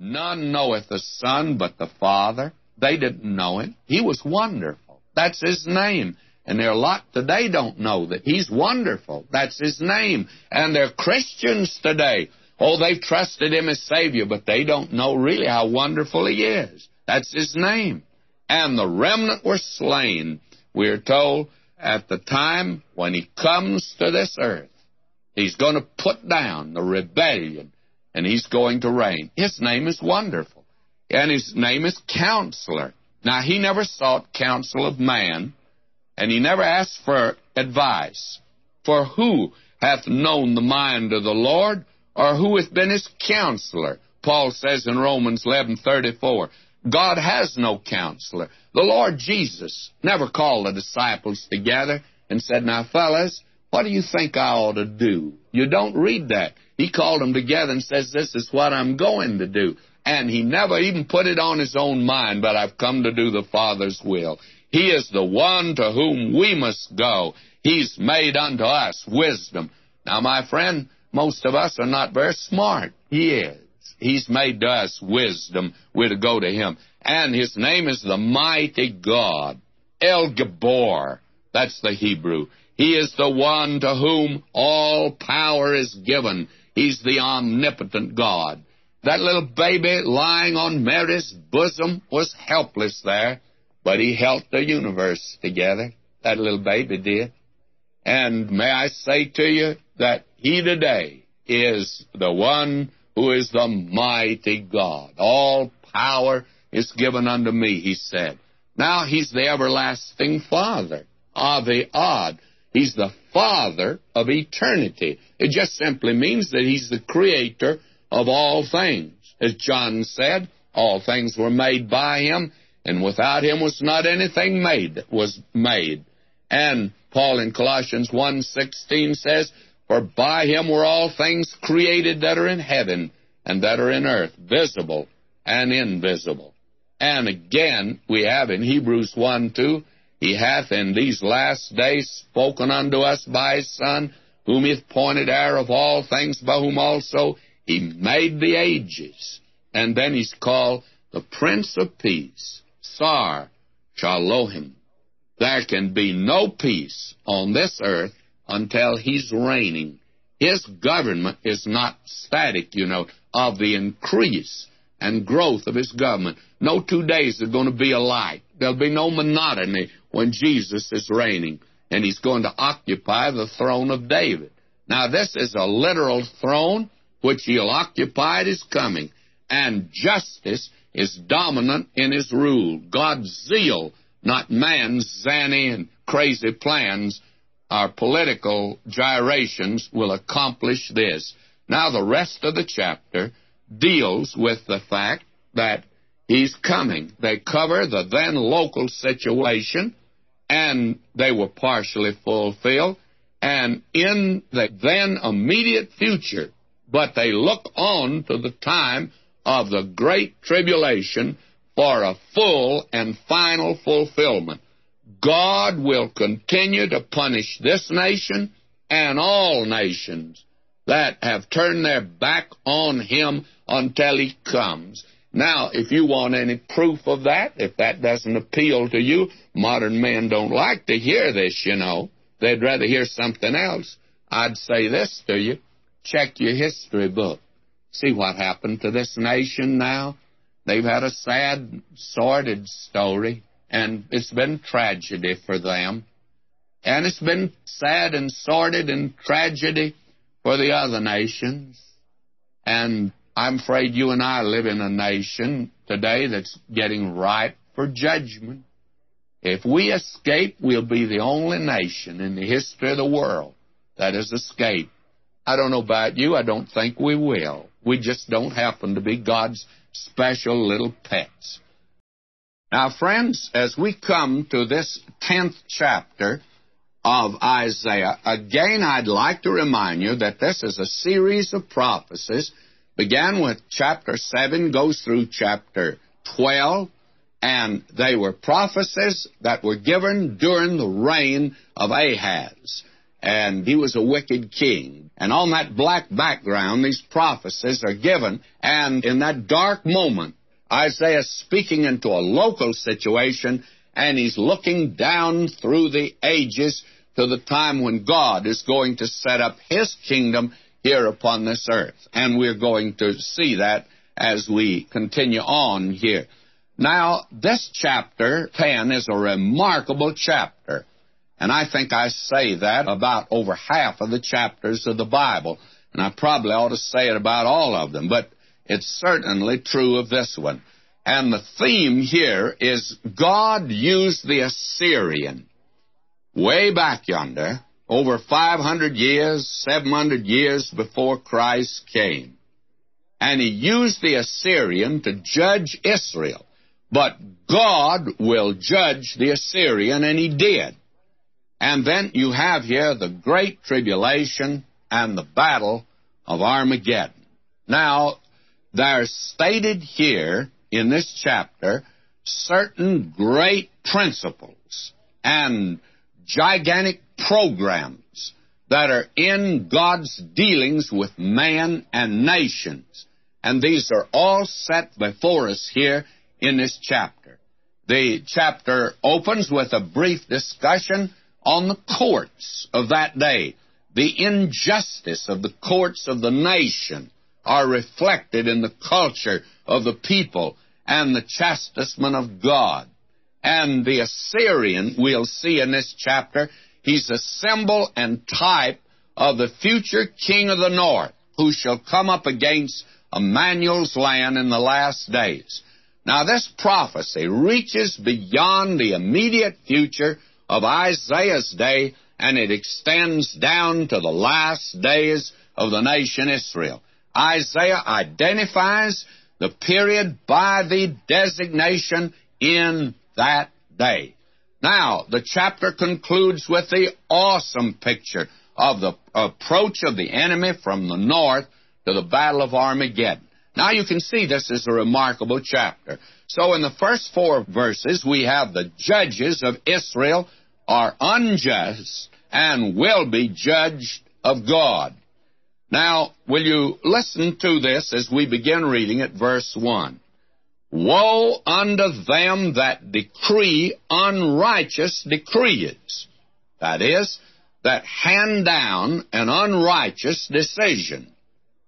None knoweth the Son but the Father. They didn't know him. He was wonderful. That's his name. And there are a lot today don't know that he's wonderful. That's his name. And they're Christians today. Oh, they've trusted him as Savior, but they don't know really how wonderful he is. That's his name. And the remnant were slain, we're told, at the time when he comes to this earth. He's going to put down the rebellion, and he's going to reign. His name is wonderful, and his name is Counselor. Now, he never sought counsel of man, and he never asked for advice. For who hath known the mind of the Lord, or who hath been his counselor? Paul says in Romans 11:34, God has no counselor. The Lord Jesus never called the disciples together and said, "Now, fellas, what do you think I ought to do?" You don't read that. He called them together and says, "This is what I'm going to do." And he never even put it on his own mind, but I've come to do the Father's will. He is the one to whom we must go. He's made unto us wisdom. Now, my friend, most of us are not very smart. He is. He's made to us wisdom. We're to go to Him. And His name is the mighty God. El Gibbor. That's the Hebrew. He is the one to whom all power is given. He's the omnipotent God. That little baby lying on Mary's bosom was helpless there. But he held the universe together. That little baby did. And may I say to you that he today is the one who is the mighty God. All power is given unto me, he said. Now he's the everlasting Father of the odd. He's the Father of eternity. It just simply means that he's the creator of all things. As John said, all things were made by him, and without him was not anything made that was made. And Paul in Colossians 1:16 says, "For by him were all things created that are in heaven and that are in earth, visible and invisible." And again, we have in Hebrews 1:2, "He hath in these last days spoken unto us by his Son, whom he hath appointed heir of all things, by whom also he made the ages." And then he's called the Prince of Peace. Sar Shalohim. There can be no peace on this earth until he's reigning. His government is not static, you know, of the increase and growth of his government. No two days are going to be alike. There'll be no monotony when Jesus is reigning, and he's going to occupy the throne of David. Now, this is a literal throne which he'll occupy at his coming, and justice is dominant in his rule. God's zeal, not man's zany and crazy plans our political gyrations, will accomplish this. Now, the rest of the chapter deals with the fact that he's coming. They cover the then local situation, and they were partially fulfilled. And in the then immediate future, but they look on to the time of the great tribulation for a full and final fulfillment. God will continue to punish this nation and all nations that have turned their back on Him until He comes. Now, if you want any proof of that, if that doesn't appeal to you, modern men don't like to hear this, you know. They'd rather hear something else. I'd say this to you check your history book. See what happened to this nation now? They've had a sad, sordid story, and it's been tragedy for them. And it's been sad and sordid and tragedy for the other nations. And I'm afraid you and I live in a nation today that's getting ripe for judgment. If we escape, we'll be the only nation in the history of the world that has escaped. I don't know about you, I don't think we will. We just don't happen to be God's special little pets. Now, friends, as we come to this 10th chapter of Isaiah, again I'd like to remind you that this is a series of prophecies. Began with chapter 7, goes through chapter 12, and they were prophecies that were given during the reign of Ahaz. and he was a wicked king. And on that black background, these prophecies are given, and in that dark moment, Isaiah speaking into a local situation, and he's looking down through the ages to the time when God is going to set up his kingdom here upon this earth. And we're going to see that as we continue on here. Now, this chapter 10 is a remarkable chapter. And I think I say that about over half of the chapters of the Bible. And I probably ought to say it about all of them, but it's certainly true of this one. And the theme here is God used the Assyrian way back yonder, over 500 years, 700 years before Christ came. And he used the Assyrian to judge Israel. But God will judge the Assyrian, and he did. And then you have here the great tribulation and the battle of Armageddon. Now, there's stated here in this chapter certain great principles and gigantic programs that are in God's dealings with man and nations. And these are all set before us here in this chapter. The chapter opens with a brief discussion on the courts of that day. The injustice of the courts of the nation are reflected in the culture of the people and the chastisement of God. And the Assyrian, we'll see in this chapter, he's a symbol and type of the future king of the north who shall come up against Emmanuel's land in the last days. Now, this prophecy reaches beyond the immediate future of Isaiah's day and it extends down to the last days of the nation Israel. Isaiah identifies the period by the designation in that day. Now, the chapter concludes with the awesome picture of the approach of the enemy from the north to the Battle of Armageddon. Now, you can see this is a remarkable chapter. So, in the first four verses, we have the judges of Israel are unjust and will be judged of God. Now, will you listen to this as we begin reading at verse 1? Woe unto them that decree unrighteous decrees. That is, that hand down an unrighteous decision.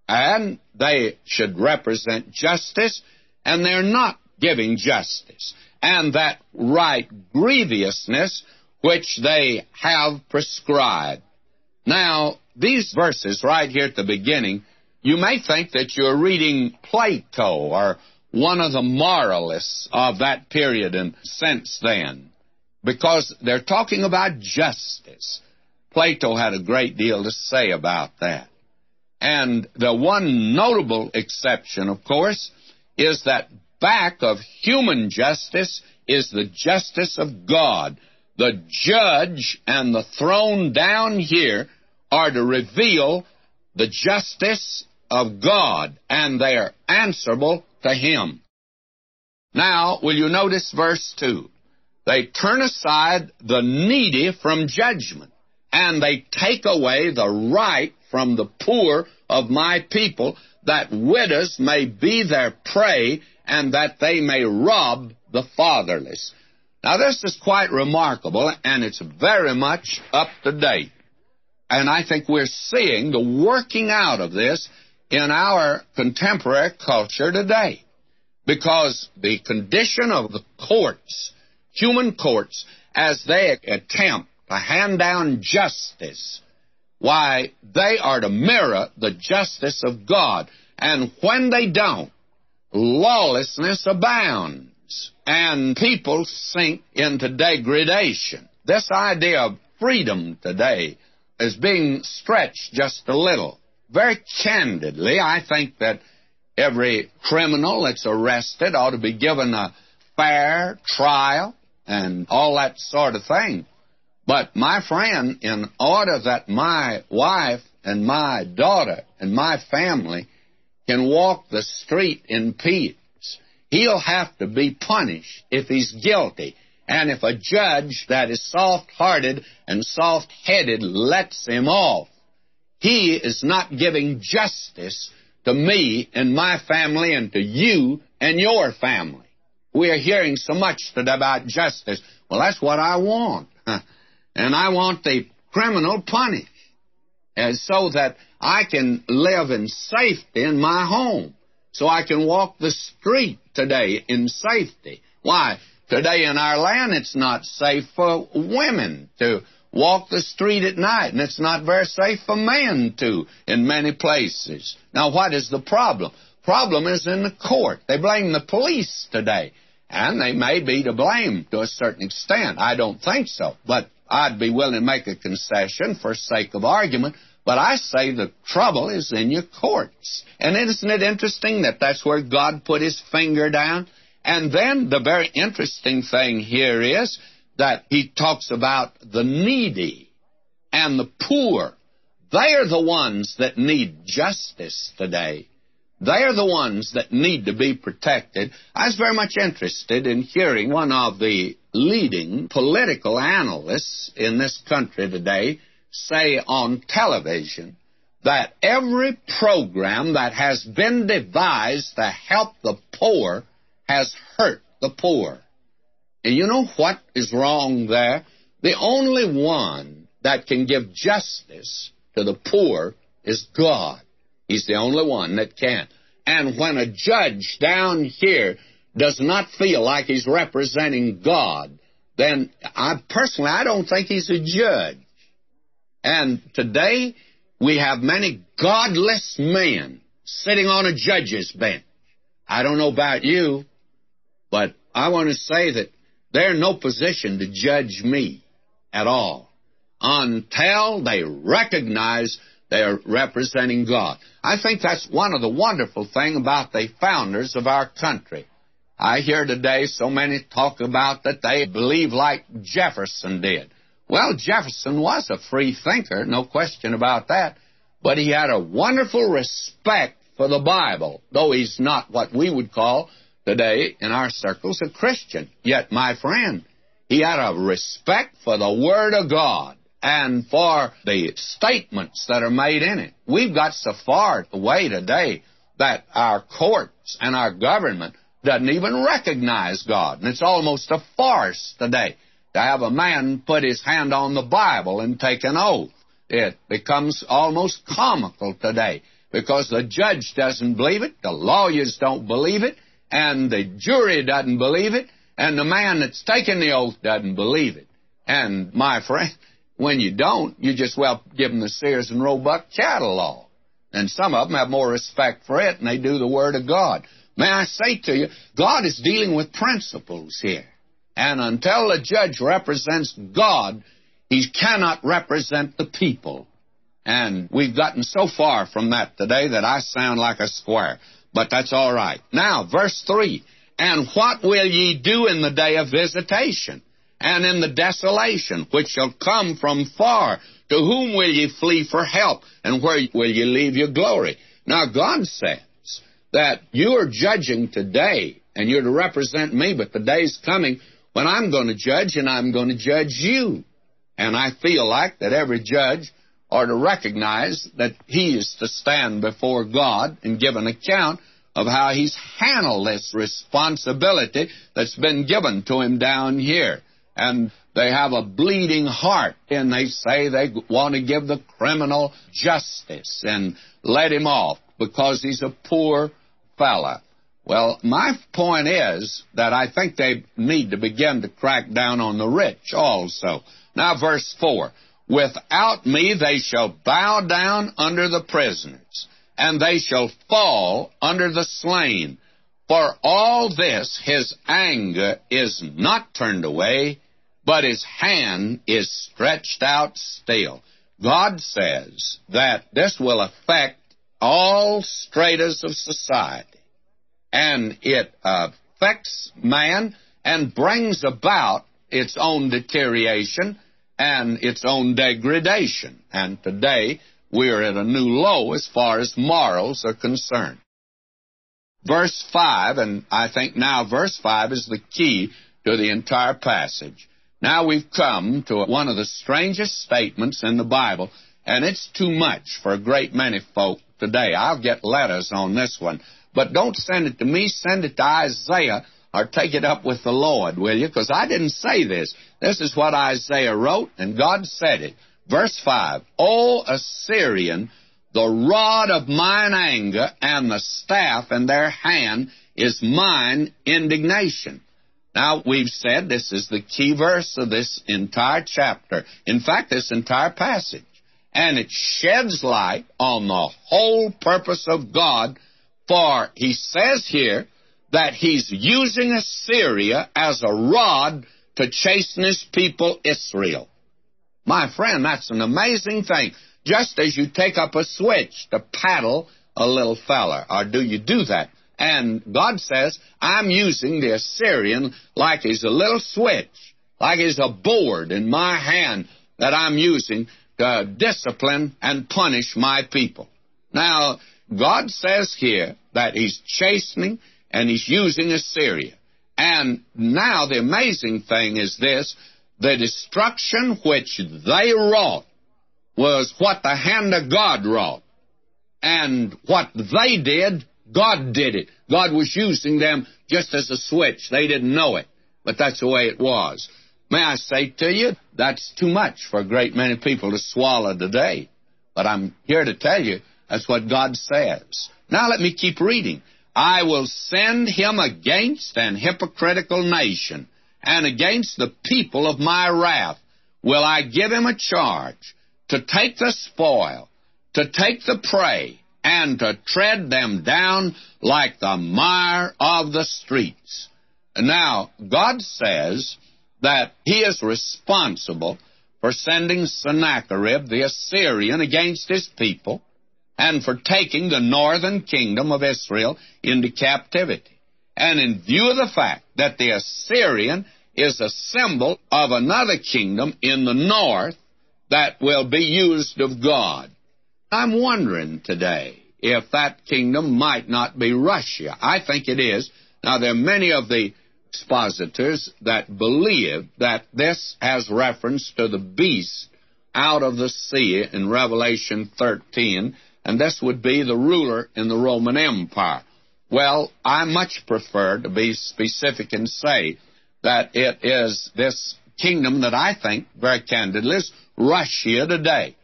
And they should represent justice, and they're not giving justice. And that write grievousness which they have prescribed. Now, these verses right here at the beginning, you may think that you're reading Plato or one of the moralists of that period and since then, because they're talking about justice. Plato had a great deal to say about that. And the one notable exception, of course, is that back of human justice is the justice of God. The judge and the throne down here are to reveal the justice of God, and they are answerable to Him. Now, will you notice verse 2? They turn aside the needy from judgment, and they take away the right from the poor of my people, that widows may be their prey, and that they may rob the fatherless. Now, this is quite remarkable, and it's very much up to date. And I think we're seeing the working out of this in our contemporary culture today. Because the condition of the courts, human courts, as they attempt to hand down justice, why, they are to mirror the justice of God. And when they don't, lawlessness abounds, and people sink into degradation. This idea of freedom today is being stretched just a little. Very candidly, I think that every criminal that's arrested ought to be given a fair trial and all that sort of thing. But my friend, in order that my wife and my daughter and my family can walk the street in peace, he'll have to be punished if he's guilty. And if a judge that is soft hearted and soft headed lets him off, he is not giving justice to me and my family and to you and your family. We are hearing so much today about justice. Well, that's what I want. And I want the criminal punished and so that I can live in safety in my home. So I can walk the street today in safety. Why? Today in our land, it's not safe for women to walk the street at night, and it's not very safe for men to in many places. Now, what is the problem? Problem is in the court. They blame the police today, and they may be to blame to a certain extent. I don't think so, but I'd be willing to make a concession for sake of argument. But I say the trouble is in your courts. And isn't it interesting that that's where God put his finger down? And then the very interesting thing here is that he talks about the needy and the poor. They are the ones that need justice today. They are the ones that need to be protected. I was very much interested in hearing one of the leading political analysts in this country today say on television that every program that has been devised to help the poor has hurt the poor. And you know what is wrong there? The only one that can give justice to the poor is God. He's the only one that can. And when a judge down here does not feel like he's representing God, then I personally I don't think he's a judge. And today we have many godless men sitting on a judge's bench. I don't know about you, but I want to say that they're in no position to judge me at all until they recognize they're representing God. I think that's one of the wonderful things about the founders of our country. I hear today so many talk about that they believe like Jefferson did. Well, Jefferson was a free thinker, no question about that, but he had a wonderful respect for the Bible, though he's not what we would call today in our circles a Christian. Yet, my friend, he had a respect for the Word of God and for the statements that are made in it. We've got so far away today that our courts and our government doesn't even recognize God. And it's almost a farce today to have a man put his hand on the Bible and take an oath. It becomes almost comical today because the judge doesn't believe it, the lawyers don't believe it, and the jury doesn't believe it, and the man that's taking the oath doesn't believe it. And my friend, when you don't, you just well give them the Sears and Roebuck catalog. And some of them have more respect for it, and they do the Word of God. May I say to you, God is dealing with principles here. And until the judge represents God, he cannot represent the people. And we've gotten so far from that today that I sound like a square. But that's all right. Now, verse 3 And what will ye do in the day of visitation, and in the desolation which shall come from far? To whom will ye flee for help, and where will ye leave your glory? Now, God says that you are judging today, and you're to represent me, but the day's coming when I'm going to judge, and I'm going to judge you. And I feel like that every judge are to recognize that he is to stand before God and give an account of how he's handled this responsibility that's been given to him down here. And they have a bleeding heart, and they say they want to give the criminal justice and let him off because he's a poor fella. Well, my point is that I think they need to begin to crack down on the rich also. Now, verse 4 Without me they shall bow down under the prisoners, and they shall fall under the slain. For all this his anger is not turned away, but his hand is stretched out still. God says that this will affect all stratas of society, and it affects man and brings about its own deterioration and its own degradation. And today, we're at a new low as far as morals are concerned. Verse 5, and I think now verse 5 is the key to the entire passage. Now we've come to one of the strangest statements in the Bible, and it's too much for a great many folk today. I'll get letters on this one. But don't send it to me, send it to Isaiah or take it up with the Lord, will you? Because I didn't say this. This is what Isaiah wrote, and God said it. Verse 5 O Assyrian, the rod of mine anger and the staff in their hand is mine indignation. Now, we've said this is the key verse of this entire chapter. In fact, this entire passage. And it sheds light on the whole purpose of God, for he says here that he's using Assyria as a rod to chasten his people Israel. My friend, that's an amazing thing. Just as you take up a switch to paddle a little fella, or do you do that? And God says, I'm using the Assyrian like he's a little switch, like he's a board in my hand that I'm using to discipline and punish my people. Now, God says here that he's chastening and he's using Assyria. And now the amazing thing is this the destruction which they wrought was what the hand of God wrought. And what they did, God did it. God was using them just as a switch. They didn't know it, but that's the way it was. May I say to you, that's too much for a great many people to swallow today. But I'm here to tell you that's what God says. Now let me keep reading. I will send him against an hypocritical nation, and against the people of my wrath will I give him a charge to take the spoil, to take the prey, and to tread them down like the mire of the streets. Now, God says that He is responsible for sending Sennacherib the Assyrian against His people and for taking the northern kingdom of Israel into captivity. And in view of the fact that the Assyrian is a symbol of another kingdom in the north that will be used of God. I'm wondering today if that kingdom might not be Russia. I think it is. Now, there are many of the expositors that believe that this has reference to the beast out of the sea in Revelation 13 and this would be the ruler in the Roman Empire. Well, I much prefer to be specific and say that it is this kingdom that I think, very candidly, is Russia today.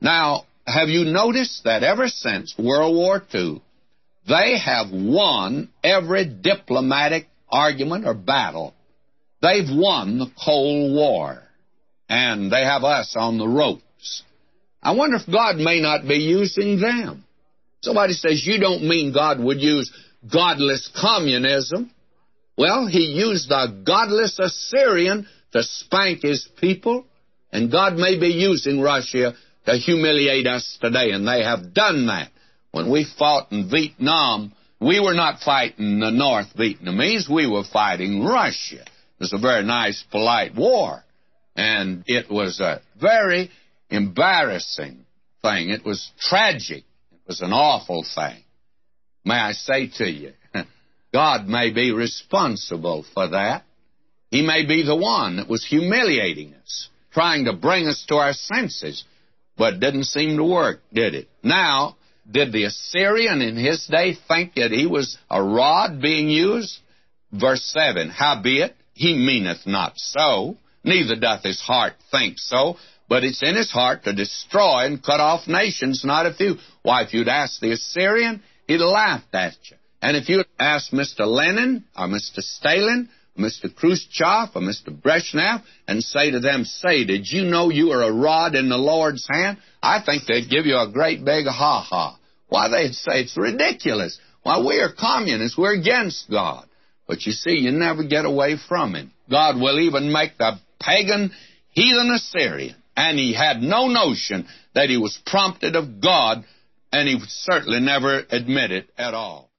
Now, have you noticed that ever since World War II, they have won every diplomatic argument or battle. They've won the Cold War, and they have us on the rope. I wonder if God may not be using them. Somebody says, You don't mean God would use godless communism. Well, he used the godless Assyrian to spank his people, and God may be using Russia to humiliate us today, and they have done that. When we fought in Vietnam, we were not fighting the North Vietnamese, we were fighting Russia. It was a very nice, polite war, and it was a very embarrassing thing. It was tragic. It was an awful thing. May I say to you, God may be responsible for that. He may be the one that was humiliating us, trying to bring us to our senses, but didn't seem to work, did it? Now, did the Assyrian in his day think that he was a rod being used? Verse 7 Howbeit, he meaneth not so, neither doth his heart think so, but it's in his heart to destroy and cut off nations, not a few. Why, if you'd asked the Assyrian, he'd laughed at you. And if you'd asked Mr. Lenin or Mr. Stalin, or Mr. Khrushchev or Mr. Brezhnev, and say to them, say, did you know you are a rod in the Lord's hand? I think they'd give you a great big ha-ha. Why, they'd say it's ridiculous. Why, we are communists. We're against God. But you see, you never get away from Him. God will even make the pagan heathen Assyrian and he had no notion that he was prompted of God, and he certainly never admitted at all.